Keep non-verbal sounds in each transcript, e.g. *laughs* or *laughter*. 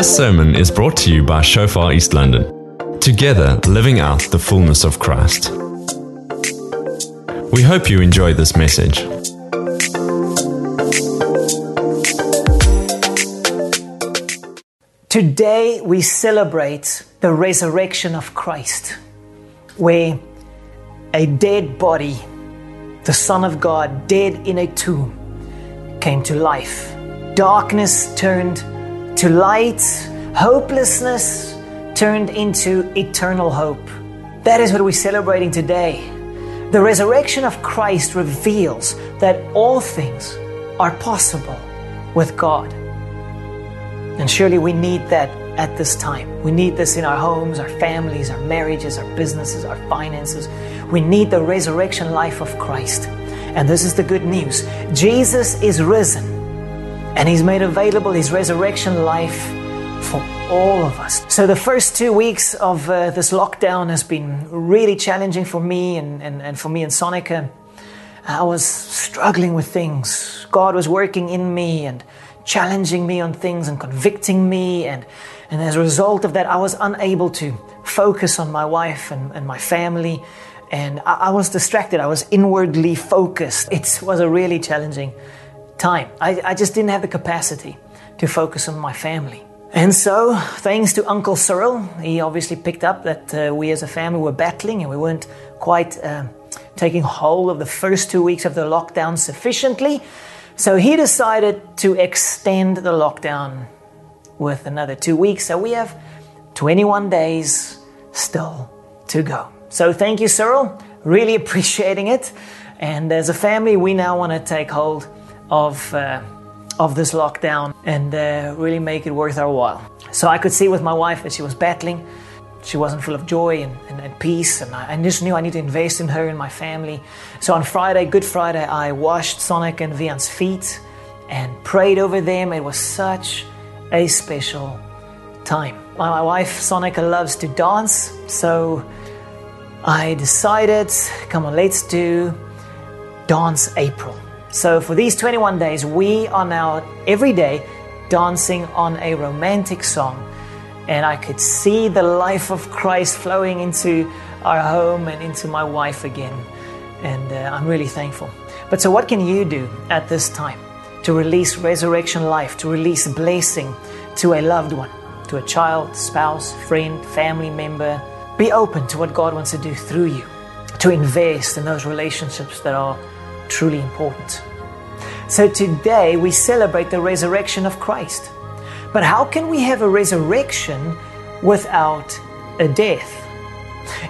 This sermon is brought to you by Shofar East London, together living out the fullness of Christ. We hope you enjoy this message. Today we celebrate the resurrection of Christ, where a dead body, the Son of God, dead in a tomb, came to life. Darkness turned to light, hopelessness turned into eternal hope. That is what we're celebrating today. The resurrection of Christ reveals that all things are possible with God. And surely we need that at this time. We need this in our homes, our families, our marriages, our businesses, our finances. We need the resurrection life of Christ. And this is the good news Jesus is risen, and He's made available His resurrection life for all of us. So, the first two weeks of uh, this lockdown has been really challenging for me and, and, and for me and Sonica. I was struggling with things. God was working in me and challenging me on things and convicting me. And, and as a result of that, I was unable to focus on my wife and, and my family. And I, I, was distracted. I was inwardly focused. It was a really challenging time. I, I just didn't have the capacity to focus on my family. And so, thanks to Uncle Cyril, he obviously picked up that uh, we as a family were battling and we weren't quite uh, taking hold of the first two weeks of the lockdown sufficiently. So he decided to extend the lockdown with another two weeks. So we have 21 days still to go. So thank you, Cyril. Really *laughs* appreciating it. And as a family, we now want to take hold of, uh, of this lockdown and uh, really make it worth our while. So I could see with my wife that she was battling she wasn't full of joy and, and, and peace, and I, I, just knew I need to invest in her and my family. So on Friday, Good Friday, I washed Sonic and Vian's feet and prayed over them. It was such a special time. My, my wife, Sonica, loves to dance, so I decided, come on, let's do Dance April. So for these 21 days, we are now every day dancing on a romantic song and I could see the life of Christ flowing into our home and into my wife again. And uh, I'm really thankful. But so, what can you do at this time to release resurrection life, to release blessing to a loved one, to a child, spouse, friend, family member? Be open to what God wants to do through you, to invest in those relationships that are truly important. So, today we celebrate the resurrection of Christ. But how can we have a resurrection without a death?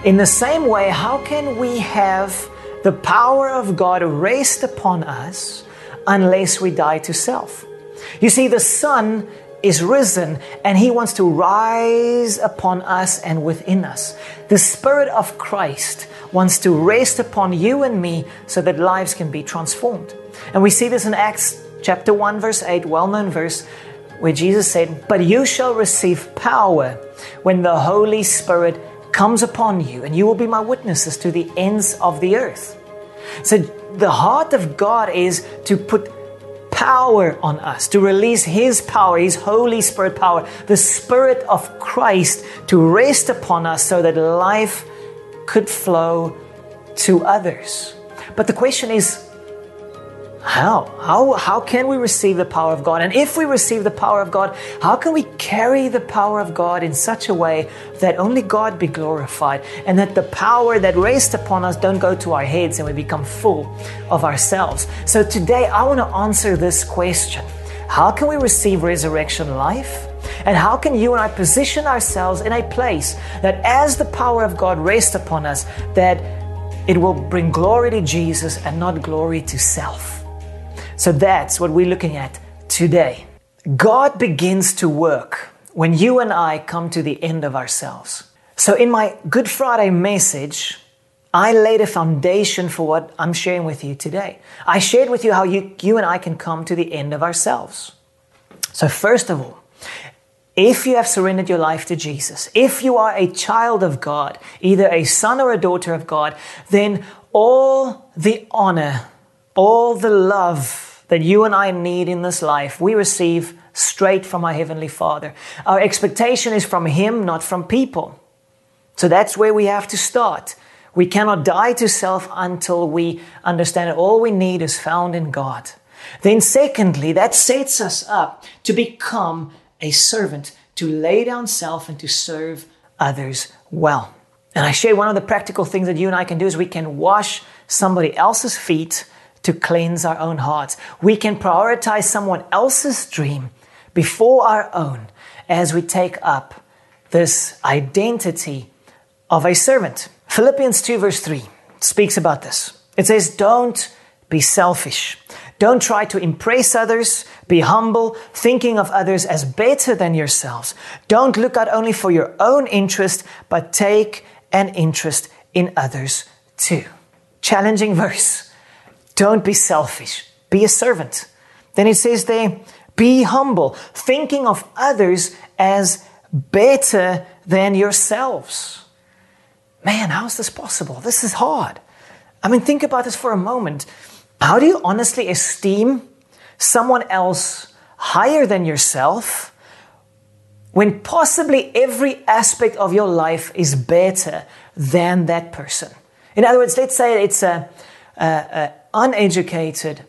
In the same way, how can we have the power of God rest upon us unless we die to self? You see, the Son is risen and He wants to rise upon us and within us. The Spirit of Christ wants to rest upon you and me so that lives can be transformed. And we see this in Acts chapter 1, verse 8, well known verse where Jesus said, But you shall receive power when the Holy Spirit comes upon you, and you will be my witnesses to the ends of the earth. So, the heart of God is to put power on us, to release His power, His Holy Spirit power, the Spirit of Christ to rest upon us so that life could flow to others. But the question is, how? How, how can we receive the power of God? And if we receive the power of God, how can we carry the power of God in such a way that only God be glorified and that the power that rests upon us don't go to our heads and we become full of ourselves? So today I want to answer this question. How can we receive resurrection life? And how can you and I position ourselves in a place that as the power of God rests upon us, that it will bring glory to Jesus and not glory to self? So that's what we're looking at today. God begins to work when you and I come to the end of ourselves. So, in my Good Friday message, I laid a foundation for what I'm sharing with you today. I shared with you how you, you and I can come to the end of ourselves. So, first of all, if you have surrendered your life to Jesus, if you are a child of God, either a son or a daughter of God, then all the honor, all the love, that you and I need in this life, we receive straight from our Heavenly Father. Our expectation is from Him, not from people. So that's where we have to start. We cannot die to self until we understand that all we need is found in God. Then, secondly, that sets us up to become a servant, to lay down self and to serve others well. And I share one of the practical things that you and I can do is we can wash somebody else's feet to cleanse our own hearts. We can prioritize someone else's dream before our own as we take up this identity of a servant. Philippians 2, verse 3 speaks about this. It says, Don't be selfish. Don't try to impress others. Be humble, thinking of others as better than yourselves. Don't look out only for your own interest, but take an interest in others too. Challenging *laughs* verse. Don't be selfish. Be a servant. Then it says there, be humble, thinking of others as better than yourselves. Man, how is this possible? This is hard. I mean, think about this for a moment. How do you honestly esteem someone else higher than yourself when possibly every aspect of your life is better than that person? In other words, let's say it's a, a, a uneducated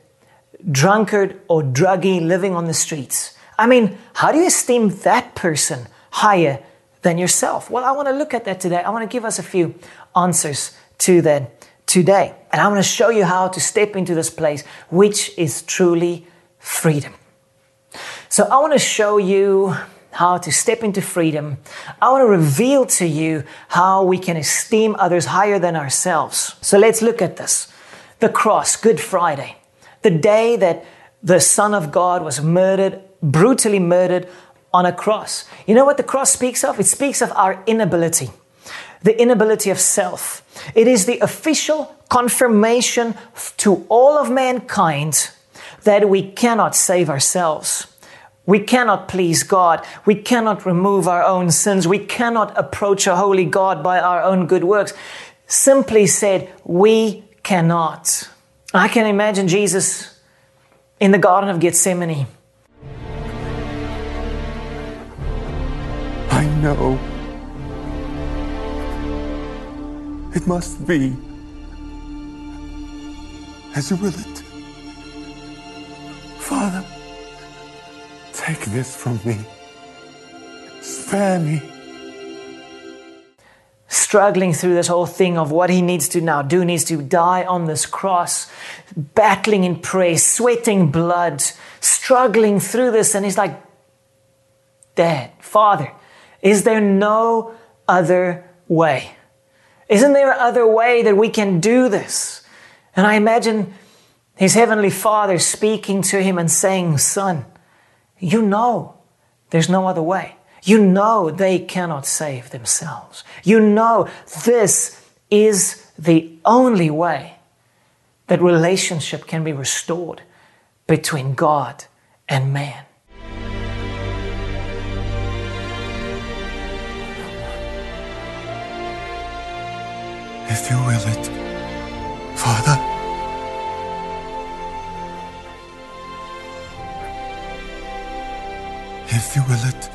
drunkard or druggie living on the streets. I mean, how do you esteem that person higher than yourself? Well, I want to look at that today. I want to give us a few answers to that today. And I want to show you how to step into this place, which is truly freedom. So I want to show you how to step into freedom. I want to reveal to you how we can esteem others higher than ourselves. So let's look at this. The cross, Good Friday, the day that the Son of God was murdered, brutally murdered on a cross. You know what the cross speaks of? It speaks of our inability, the inability of self. It is the official confirmation to all of mankind that we cannot save ourselves. We cannot please God. We cannot remove our own sins. We cannot approach a holy God by our own good works. Simply said, we cannot. I can imagine Jesus in the Garden of Gethsemane. I know. It must be as you will it. Father, take this from me. Spare me struggling through this whole thing of what he needs to now do, needs to die on this cross, battling in prayer, sweating blood, struggling through this. And he's like, Dad, Father, is there no other way? Isn't there other way that we can do this? And I imagine his heavenly father speaking to him and saying, Son, you know there's no other way. You know they cannot save themselves. You know this is the only way that relationship can be restored between God and man. if you will it, Father. If you will it.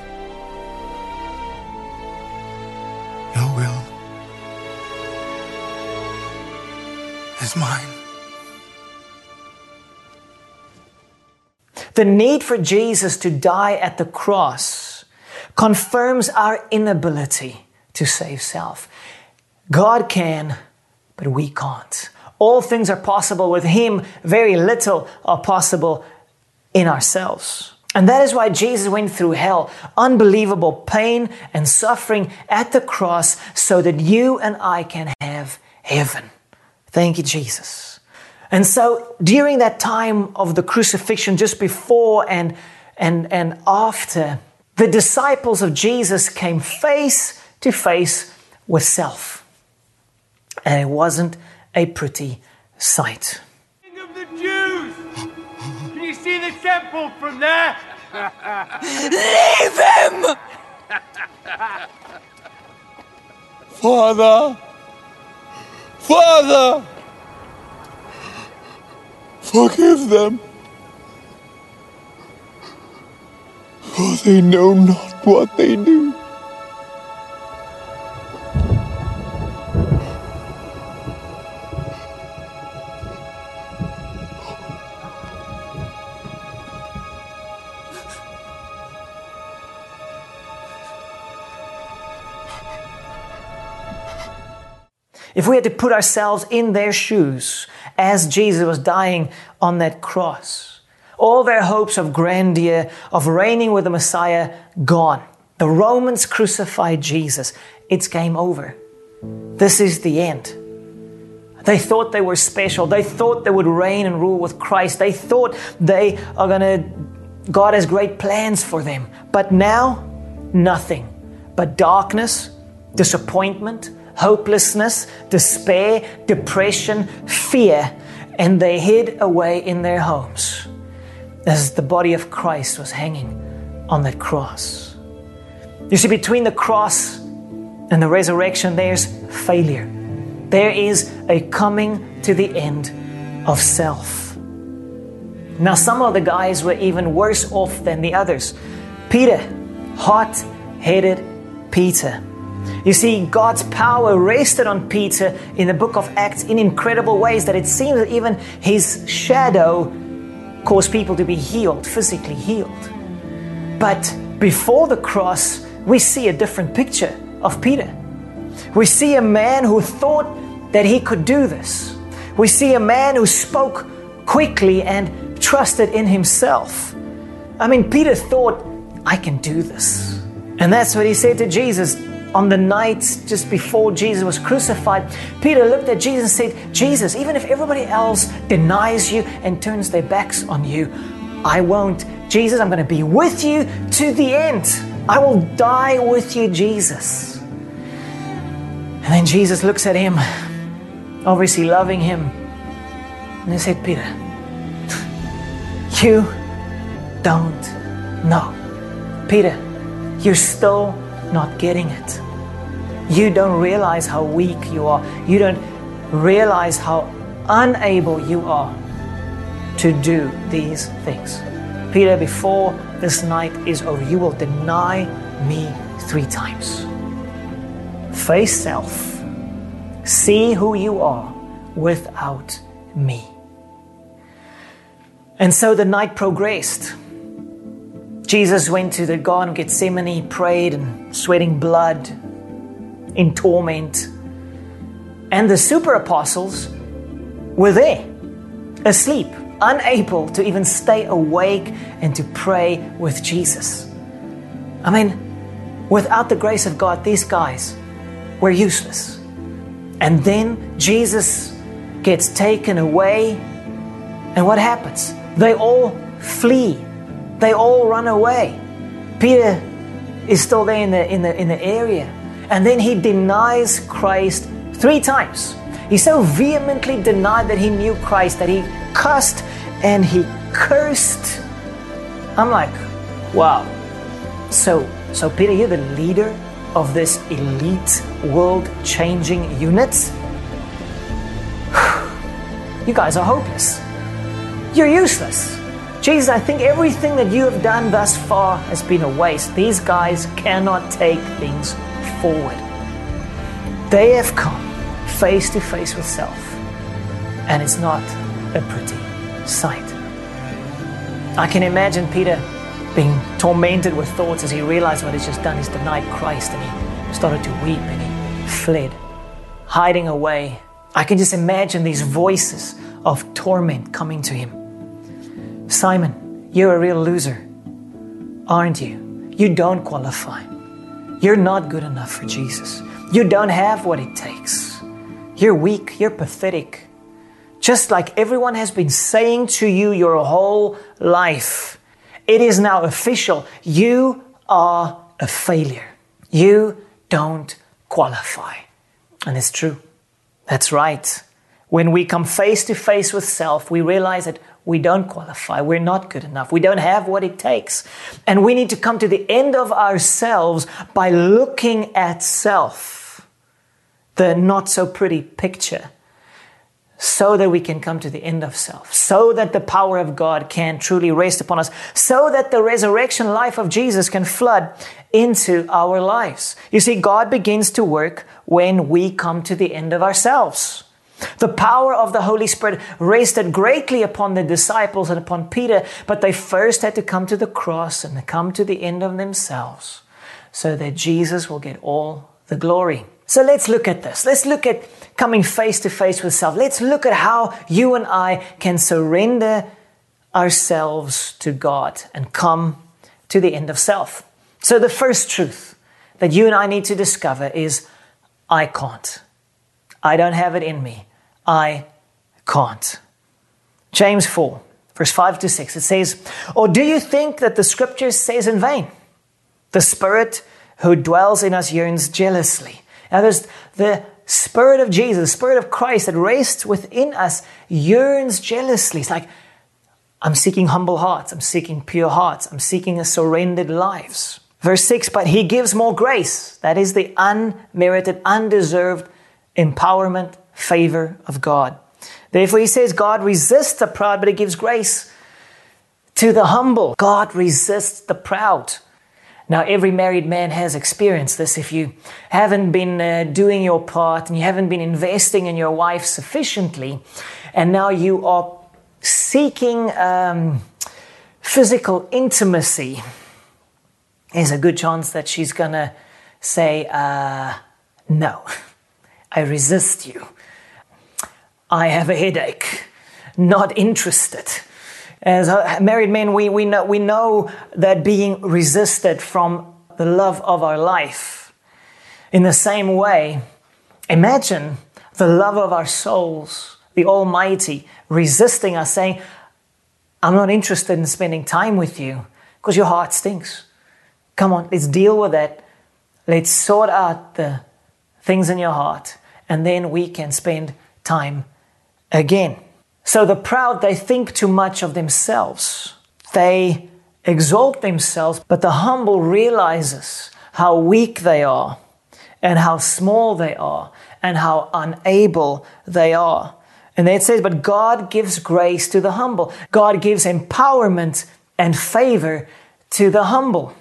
Is mine. The need for Jesus to die at the cross confirms our inability to save self. God can, but we can't. All things are possible with Him, very little are possible in ourselves. And that is why Jesus went through hell, unbelievable pain and suffering at the cross so that you and I can have heaven. Thank you, Jesus. And so during that time of the crucifixion, just before and, and, and after, the disciples of Jesus came face to face with self. And it wasn't a pretty sight. King of the Jews! Can you see the temple from there? Leave him! *laughs* Father! Father, forgive them, for they know not what they do. If we had to put ourselves in their shoes as Jesus was dying on that cross, all their hopes of grandeur, of reigning with the Messiah, gone. The Romans crucified Jesus. It's game over. This is the end. They thought they were special. They thought they would reign and rule with Christ. They thought they are going to, God has great plans for them. But now, nothing but darkness, disappointment, hopelessness, despair, depression, fear, and they hid away in their homes as the body of Christ was hanging on that cross. You see, between the cross and the resurrection, there's failure. There is a coming to the end of self. Now, some of the guys were even worse off than the others. Peter, hot headed Peter. You see, God's power rested on Peter in the book of Acts in incredible ways that it seems that even his shadow caused people to be healed, physically healed. But before the cross, we see a different picture of Peter. We see a man who thought that he could do this. We see a man who spoke quickly and trusted in himself. I mean, Peter thought, I can do this. And that's what he said to Jesus on the night just before Jesus was crucified, Peter looked at Jesus and said, Jesus, even if everybody else denies you and turns their backs on you, I won't. Jesus, I'm going to be with you to the end. I will die with you, Jesus. And then Jesus looks at him, obviously loving him, and he said, Peter, you don't know. Peter, you're still not getting it. You don't realize how weak you are. You don't realize how unable you are to do these things. Peter, before this night is over, you will deny me three times. Face self. See who you are without me. And so the night progressed. Jesus went to the Garden of Gethsemane, prayed and sweating blood in torment. And the super apostles were there, asleep, unable to even stay awake and to pray with Jesus. I mean, without the grace of God, these guys were useless. And then Jesus gets taken away, and what happens? They all flee they all run away. Peter is still there in the, in the, in the area. And then he denies Christ three times. He so vehemently denied that he knew Christ that he cussed and he cursed. I'm like, wow. So, so Peter, you're the leader of this elite world changing unit? *sighs* you guys are hopeless. You're useless. Jesus, I think everything that you have done thus far has been a waste. These guys cannot take things forward. They have come face to face with self, and it's not a pretty sight. I can imagine Peter being tormented with thoughts as he realized what he's just done. He's denied Christ and he started to weep and he fled, hiding away. I can just imagine these voices of torment coming to him. Simon, you're a real loser, aren't you? You don't qualify. You're not good enough for Jesus. You don't have what it takes. You're weak. You're pathetic. Just like everyone has been saying to you your whole life, it is now official. You are a failure. You don't qualify. And it's true. That's right. When we come face to face with self, we realize that we don't qualify. We're not good enough. We don't have what it takes. And we need to come to the end of ourselves by looking at self, the not so pretty picture so that we can come to the end of self, so that the power of God can truly rest upon us, so that the resurrection life of Jesus can flood into our lives. You see, God begins to work when we come to the end of ourselves. The power of the Holy Spirit rested greatly upon the disciples and upon Peter, but they first had to come to the cross and come to the end of themselves so that Jesus will get all the glory. So let's look at this. Let's look at coming face to face with self. Let's look at how you and I can surrender ourselves to God and come to the end of self. So the first truth that you and I need to discover is I can't. I don't have it in me. I can't. James 4, verse 5 to 6, it says, Or do you think that the scripture says in vain? The Spirit who dwells in us yearns jealously. Now, there's the Spirit of Jesus, the Spirit of Christ that rests within us, yearns jealously. It's like, I'm seeking humble hearts, I'm seeking pure hearts, I'm seeking a surrendered lives. Verse 6 But He gives more grace. That is the unmerited, undeserved empowerment, favor of God. Therefore, He says, God resists the proud, but He gives grace to the humble. God resists the proud. Now, every married man has experienced this. If you haven't been uh, doing your part and you haven't been investing in your wife sufficiently, and now you are seeking um, physical intimacy, there's a good chance that she's going to say, uh, No, *laughs* I resist you. I have a headache, not interested. As married men, we, we, know, we know that being resisted from the love of our life. In the same way, imagine the love of our souls, the Almighty, resisting us, saying, I'm not interested in spending time with you because your heart stinks. Come on, let's deal with that. Let's sort out the things in your heart, and then we can spend time again. So the proud, they think too much of themselves. They exalt themselves, but the humble realizes how weak they are and how small they are and how unable they are. And then it says, but God gives grace to the humble. God gives empowerment and favor to the humble.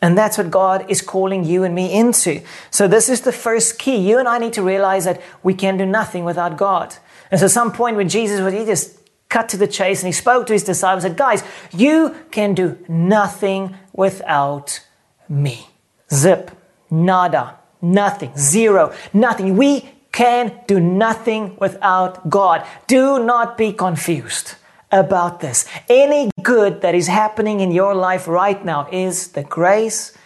And that's what God is calling you and me into. So this is the first key. You and I need to realize that we can do nothing without God. And so, at some point when Jesus was, he just cut to the chase and he spoke to his disciples and said, Guys, you can do nothing without me. Zip, nada, nothing, zero, nothing. We can do nothing without God. Do not be confused about this. Any good that is happening in your life right now is the grace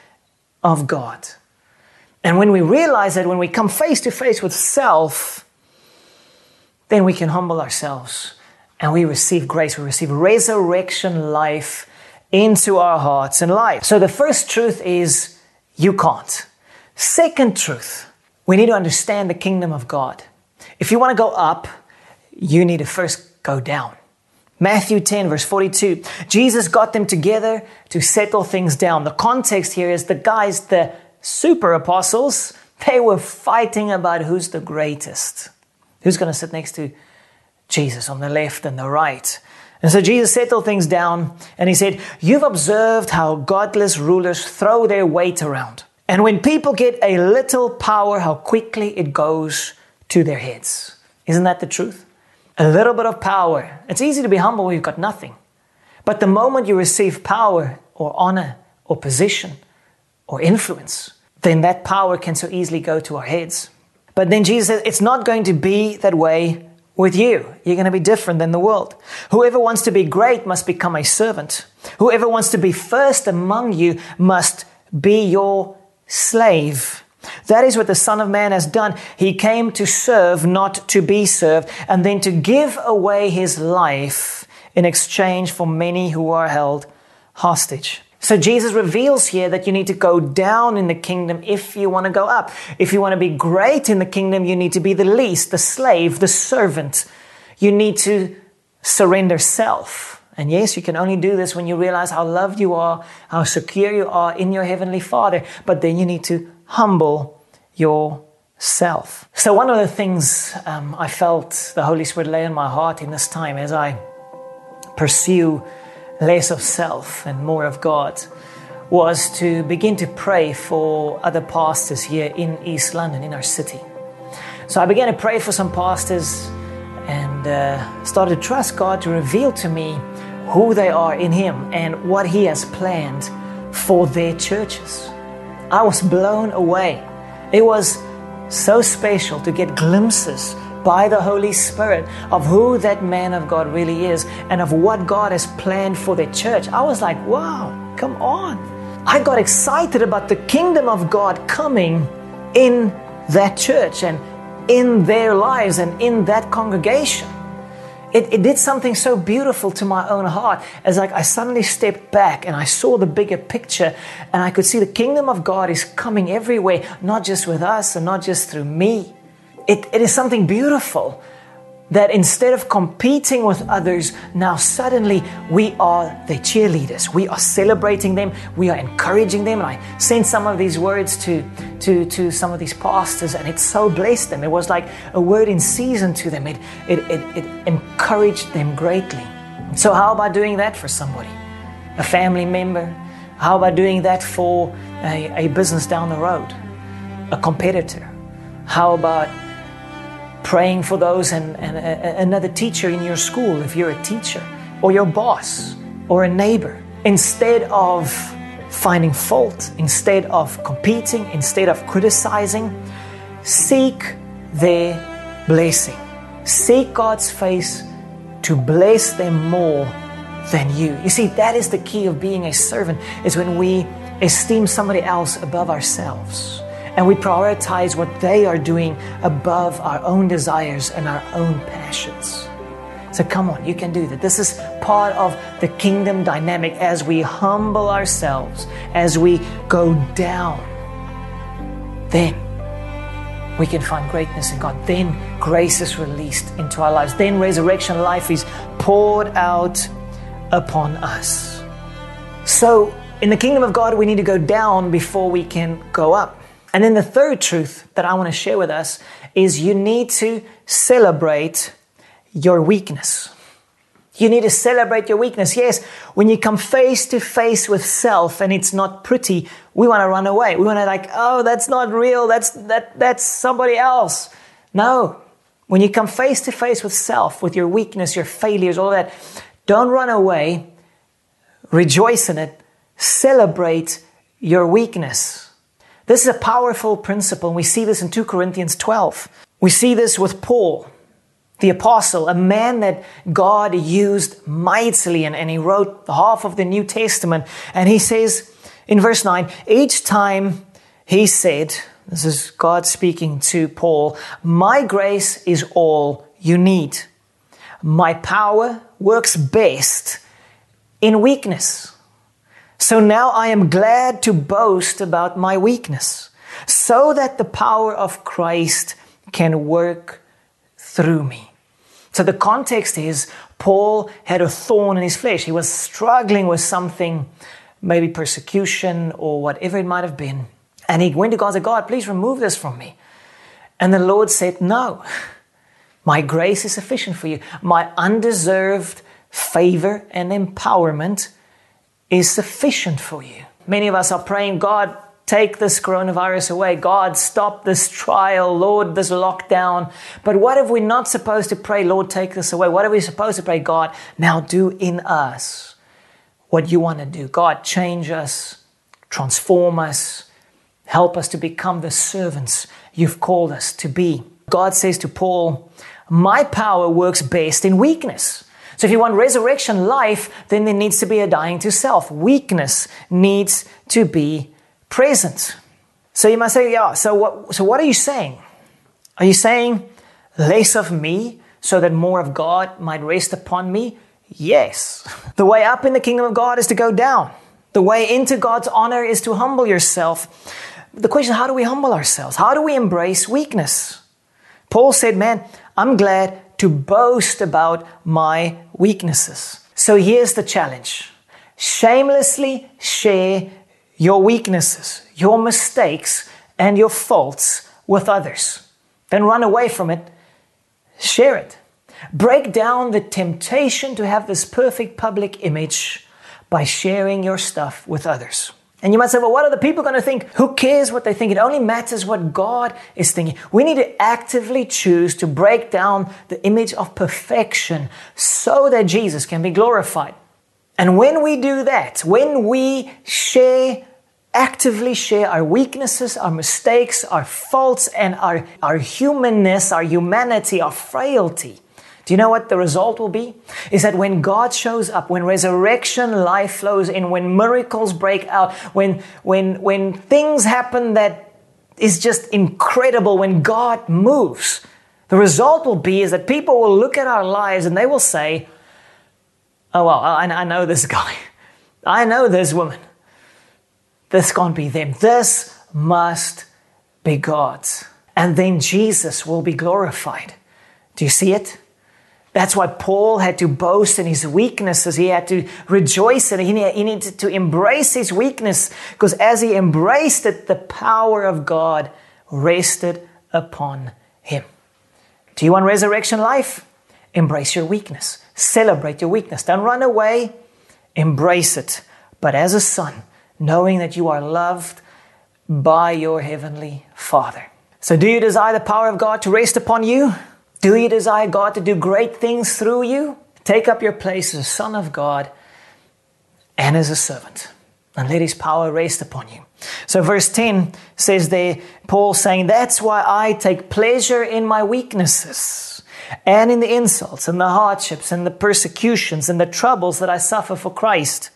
of God. And when we realize that, when we come face to face with self, then we can humble ourselves and we receive grace. We receive resurrection life into our hearts and life. So the first truth is you can't. Second truth, we need to understand the kingdom of God. If you want to go up, you need to first go down. Matthew 10, verse 42. Jesus got them together to settle things down. The context here is the guys, the super apostles, they were fighting about who's the greatest. Who's going to sit next to Jesus on the left and the right? And so Jesus settled things down and he said, You've observed how godless rulers throw their weight around. And when people get a little power, how quickly it goes to their heads. Isn't that the truth? A little bit of power. It's easy to be humble when you've got nothing. But the moment you receive power or honor or position or influence, then that power can so easily go to our heads. But then Jesus says, it's not going to be that way with you. You're going to be different than the world. Whoever wants to be great must become a servant. Whoever wants to be first among you must be your slave. That is what the Son of Man has done. He came to serve, not to be served, and then to give away his life in exchange for many who are held hostage. So Jesus reveals here that you need to go down in the kingdom if you want to go up. If you want to be great in the kingdom, you need to be the least, the slave, the servant. You need to surrender self. And yes, you can only do this when you realize how loved you are, how secure you are in your heavenly Father. But then you need to humble self. So, one of the things um, I felt the Holy Spirit lay in my heart in this time as I pursue less of self and more of God was to begin to pray for other pastors here in East London, in our city. So I began to pray for some pastors and uh, started to trust God to reveal to me who they are in Him and what He has planned for their churches. I was blown away. It was so special to get glimpses by the Holy Spirit of who that man of God really is and of what God has planned for the church. I was like, wow, come on. I got excited about the kingdom of God coming in that church and in their lives and in that congregation. It, it, did something so beautiful to my own heart as like I suddenly stepped back and I saw the bigger picture and I could see the kingdom of God is coming everywhere, not just with us and not just through me. It, it is something beautiful that instead of competing with others, now suddenly we are the cheerleaders. We are celebrating them. We are encouraging them. And I sent some of these words to, to, to some of these pastors, and it so blessed them. It was like a word in season to them. It, it, it, it encouraged them greatly. So, how about doing that for somebody? A family member? How about doing that for a, a business down the road? A competitor? How about praying for those and, and another teacher in your school if you're a teacher, or your boss, or a neighbor, instead of finding fault, instead of competing, instead of criticizing, seek their blessing. Seek God's face to bless them more than you. You see, that is the key of being a servant, is when we esteem somebody else above ourselves and we prioritize what they are doing above our own desires and our own passions. So come on, you can do that. This is part of the kingdom dynamic as we humble ourselves, as we go down. Then we can find greatness in God. Then grace is released into our lives. Then resurrection life is poured out upon us. So, in the kingdom of God, we need to go down before we can go up. And then the third truth that I want to share with us is you need to celebrate your weakness. You need to celebrate your weakness. Yes, when you come face to face with self and it's not pretty, we want to run away. We want to like, oh, that's not real. That's that that's somebody else. No. When you come face to face with self, with your weakness, your failures, all that, don't run away. Rejoice in it. Celebrate your weakness. This is a powerful principle, and we see this in 2 Corinthians 12. We see this with Paul, the apostle, a man that God used mightily, and, and he wrote half of the New Testament. And he says in verse 9, each time he said, this is God speaking to Paul, My grace is all you need. My power works best in weakness. So now I am glad to boast about my weakness, so that the power of Christ can work through me. So the context is Paul had a thorn in his flesh. He was struggling with something, maybe persecution or whatever it might have been. And he went to God and said, God, please remove this from me. And the Lord said, No, my grace is sufficient for you. My undeserved favor and empowerment is sufficient for you. Many of us are praying, God, take this coronavirus away. God, stop this trial. Lord, this lockdown. But what if we're not supposed to pray, Lord, take this away? What are we supposed to pray, God, now do in us what you want to do? God, change us, transform us, help us to become the servants you've called us to be. God says to Paul, My power works best in weakness. So if you want resurrection life, then there needs to be a dying to self. Weakness needs to be present. So you might say, yeah, so what, so what are you saying? Are you saying less of me so that more of God might rest upon me? Yes. *laughs* The way up in the kingdom of God is to go down. The way into God's honor is to humble yourself. The question, how do we humble ourselves? How do we embrace weakness? Paul said, man, I'm glad to boast about my weaknesses. So here's the challenge shamelessly share your weaknesses, your mistakes, and your faults with others. Don't run away from it, share it. Break down the temptation to have this perfect public image by sharing your stuff with others. And you might say, well, what are the people going to think? Who cares what they think? It only matters what God is thinking. We need to actively choose to break down the image of perfection so that Jesus can be glorified. And when we do that, when we share, actively share our weaknesses, our mistakes, our faults, and our, our humanness, our humanity, our frailty, do you know what the result will be? Is that when God shows up, when resurrection life flows in, when miracles break out, when, when, when things happen that is just incredible, when God moves, the result will be is that people will look at our lives and they will say, Oh, well, I, I know this guy. *laughs* I know this woman. This can't be them. This must be God. And then Jesus will be glorified. Do you see it? That's why Paul had to boast in his weaknesses. He had to rejoice and he needed to embrace his weakness because as he embraced it, the power of God rested upon him. Do you want resurrection life? Embrace your weakness. Celebrate your weakness. Don't run away. Embrace it. But as a son, knowing that you are loved by your heavenly Father. So, do you desire the power of God to rest upon you? Do you desire God to do great things through you? Take up your place as a son of God and as a servant, and let his power rest upon you. So, verse 10 says there, Paul saying, That's why I take pleasure in my weaknesses and in the insults and the hardships and the persecutions and the troubles that I suffer for Christ.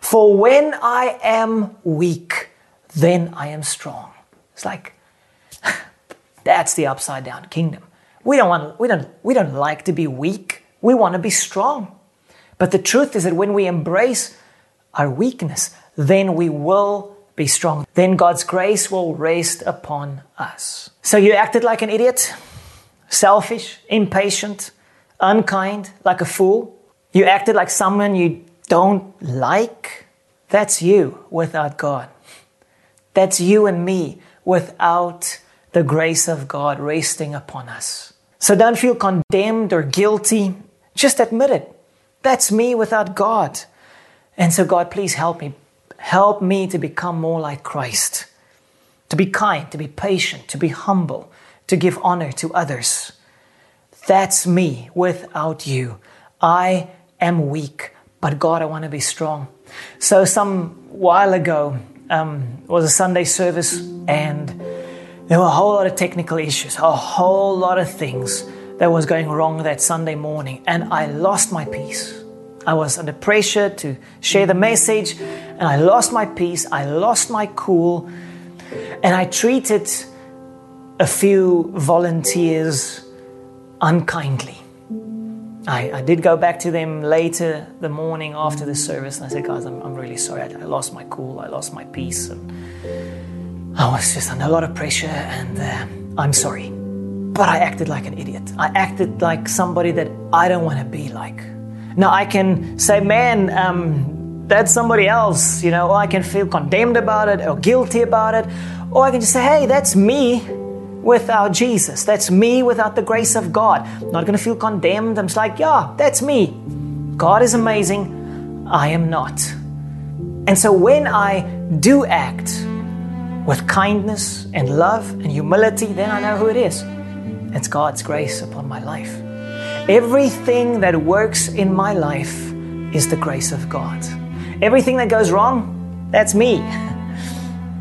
For when I am weak, then I am strong. It's like, *laughs* that's the upside down kingdom. We don't want we don't we don't like to be weak. We want to be strong. But the truth is that when we embrace our weakness, then we will be strong. Then God's grace will rest upon us. So you acted like an idiot, selfish, impatient, unkind, like a fool. You acted like someone you don't like. That's you without God. That's you and me without the grace of God resting upon us. So don't feel condemned or guilty. Just admit it. That's me without God. And so, God, please help me. Help me to become more like Christ. To be kind, to be patient, to be humble, to give honor to others. That's me without you. I am weak, but God, I want to be strong. So, some while ago, um, was a Sunday service, and there were a whole lot of technical issues, a whole lot of things that was going wrong that Sunday morning, and I lost my peace. I was under pressure to share the message, and I lost my peace, I lost my cool, and I treated a few volunteers unkindly. I, I, did go back to them later the morning after the service, and I said, Guys, I'm, I'm really sorry. I, I, lost my cool, I lost my peace. And, I was just under a lot of pressure and uh, I'm sorry. But I acted like an idiot. I acted like somebody that I don't want to be like. Now I can say, man, um, that's somebody else, you know, or I can feel condemned about it or guilty about it. Or I can just say, hey, that's me without Jesus. That's me without the grace of God. I'm not going to feel condemned. I'm just like, yeah, that's me. God is amazing. I am not. And so when I do act, with kindness and love and humility, then I know who it is. It's God's grace upon my life. Everything that works in my life is the grace of God. Everything that goes wrong, that's me. *laughs*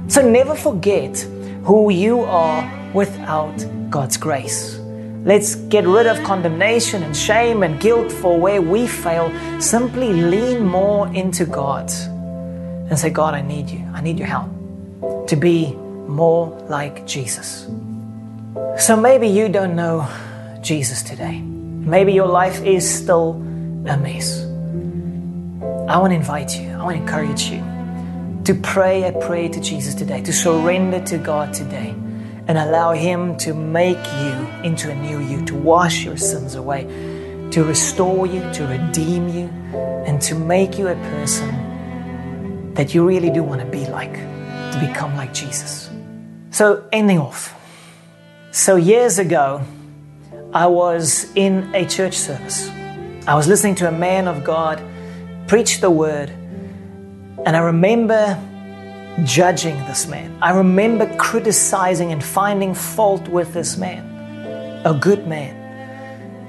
So never forget who you are without God's grace. Let's get rid of condemnation and shame and guilt for where we fail. Simply lean more into God and say, God, I need you. I need your help to be more like Jesus. So maybe you don't know Jesus today. Maybe your life is still a mess. I want to invite you, I want to encourage you to pray a prayer to Jesus today, to surrender to God today, and allow Him to make you into a new you, to wash your sins away, to restore you, to redeem you, and to make you a person that you really do want to be like to become like Jesus. So, ending off, So, years ago, I was in a church service. I was listening to a man of God preach the word, and I remember judging this man. I remember criticizing and finding fault with this man, a good man.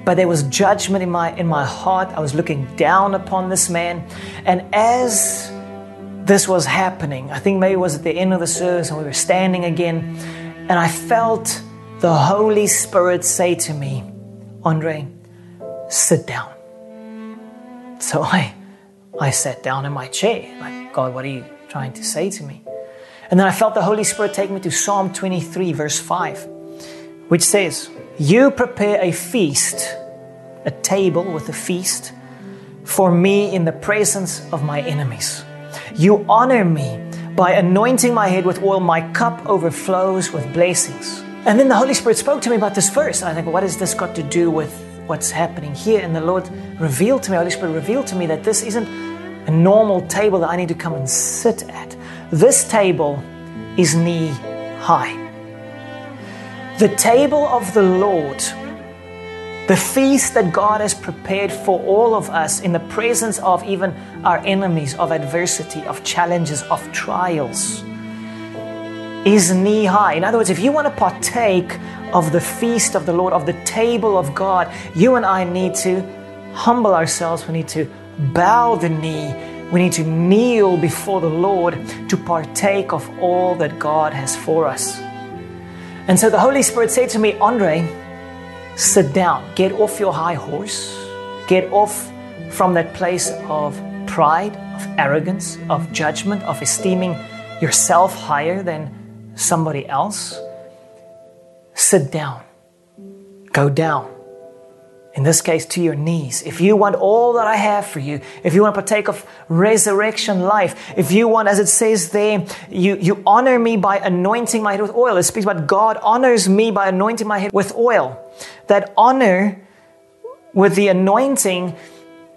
But there was judgment in my in my heart. I was looking down upon this man, and as this was happening, I think maybe it was at the end of the service, and we were standing again, and I felt the Holy Spirit say to me, Andre, sit down. So *laughs* I, I sat down in my chair, like, God, what are you trying to say to me? And then I felt the Holy Spirit take me to Psalm 23, verse 5, which says, You prepare a feast, a table with a feast, for me in the presence of my enemies. You honor me by anointing my head with oil, my cup overflows with blessings. And then the Holy Spirit spoke to me about this verse. And I think, what has this got to do with what's happening here? And the Lord revealed to me, Holy Spirit revealed to me that this isn't a normal table that I need to come and sit at. This table is knee high. The table of the Lord, the feast that God has prepared for all of us in the presence of even our enemies, of adversity, of challenges, of trials is knee high. In other words, if you want to partake of the feast of the Lord, of the table of God, you and I need to humble ourselves. We need to bow the knee. We need to kneel before the Lord to partake of all that God has for us. And so the Holy Spirit said to me, Andre, sit down, get off your high horse, get off from that place of pride, of arrogance, of judgment, of esteeming yourself higher than somebody else, sit down. Go down. In this case, to your knees. If you want all that I have for you, if you want to partake of resurrection life, if you want, as it says there, you, you honor me by anointing my head with oil. It speaks about God honors me by anointing my head with oil. That honor with the anointing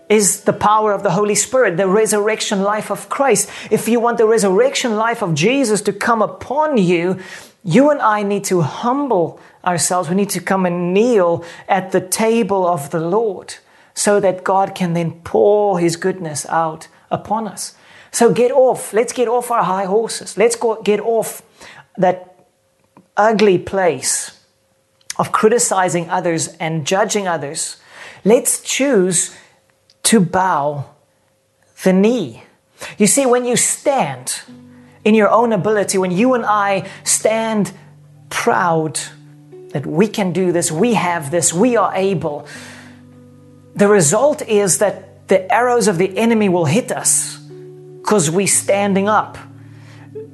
is the power of the Holy Spirit, the resurrection life of Christ. If you want the resurrection life of Jesus to come upon you, you and I need to humble ourselves. We need to come and kneel at the table of the Lord so that God can then pour His goodness out upon us. So get off. Let's get off our high horses. Let's go, get off that ugly place of criticizing others and judging others. Let's choose to bow the knee. You see, when you stand in your own ability, when you and I stand proud that we can do this, we have this, we are able, the result is that the arrows of the enemy will hit us because we're standing up.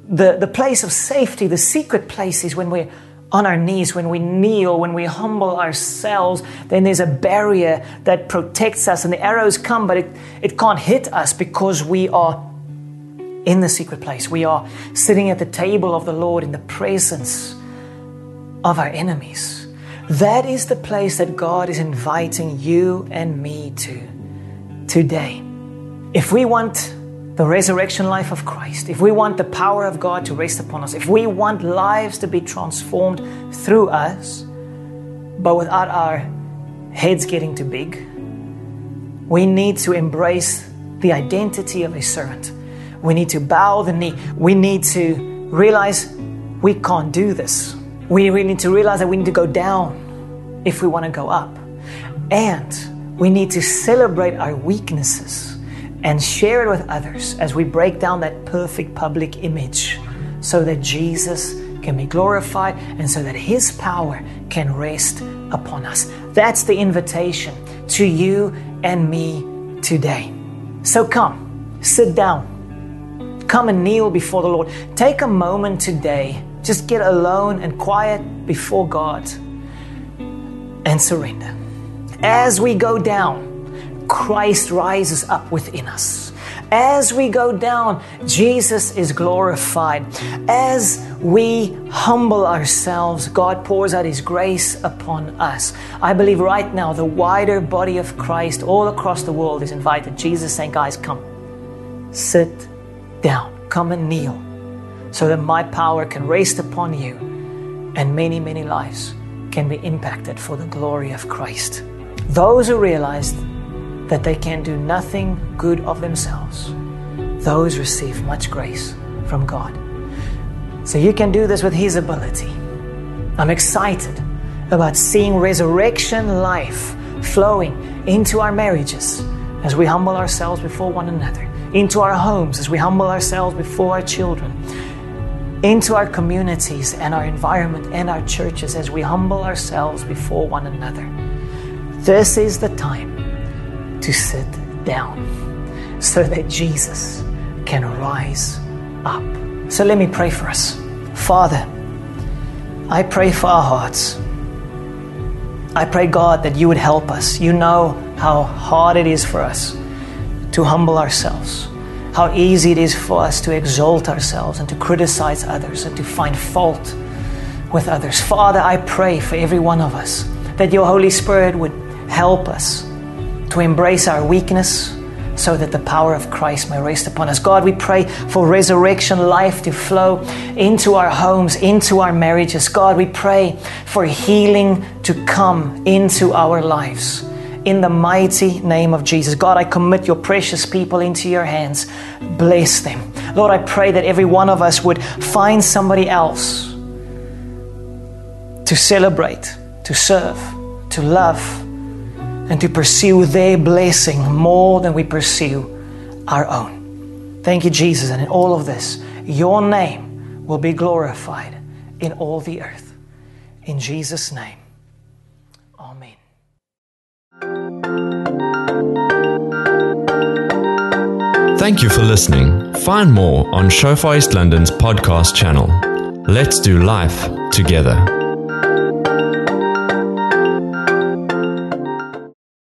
The, the place of safety, the secret place is when we're on our knees, when we kneel, when we humble ourselves, then there's a barrier that protects us. And the arrows come, but it, it can't hit us because we are in the secret place. We are sitting at the table of the Lord in the presence of our enemies. That is the place that God is inviting you and me to today. If we want the resurrection life of Christ, if we want the power of God to rest upon us, if we want lives to be transformed through us, but without our heads getting too big, we need to embrace the identity of a servant. We need to bow the knee. We need to realize we can't do this. We need to realize that we need to go down if we want to go up. And we need to celebrate our weaknesses and share it with others as we break down that perfect public image so that Jesus can be glorified and so that His power can rest upon us. That's the invitation to you and me today. So come, sit down, come and kneel before the Lord. Take a moment today, just get alone and quiet before God and surrender. As we go down, Christ rises up within us. As we go down, Jesus is glorified. As we humble ourselves, God pours out His grace upon us. I believe right now the wider body of Christ all across the world is invited. Jesus saying, Guys, come, sit down, come and kneel, so that my power can rest upon you and many, many lives can be impacted for the glory of Christ. Those who realized that they can do nothing good of themselves, those receive much grace from God. So you can do this with His ability. I'm excited about seeing resurrection life flowing into our marriages as we humble ourselves before one another, into our homes as we humble ourselves before our children, into our communities and our environment and our churches as we humble ourselves before one another. This is the time to sit down so that Jesus can rise up. So let me pray for us. Father, I pray for our hearts. I pray, God, that you would help us. You know how hard it is for us to humble ourselves, how easy it is for us to exalt ourselves and to criticize others and to find fault with others. Father, I pray for every one of us that your Holy Spirit would help us to embrace our weakness so that the power of Christ may rest upon us. God, we pray for resurrection life to flow into our homes, into our marriages. God, we pray for healing to come into our lives. In the mighty name of Jesus. God, I commit your precious people into your hands. Bless them. Lord, I pray that every one of us would find somebody else to celebrate, to serve, to love and to pursue their blessing more than we pursue our own. Thank you, Jesus. And in all of this, your name will be glorified in all the earth. In Jesus' name, Amen. Thank you for listening. Find more on Shofar East London's podcast channel. Let's do life together.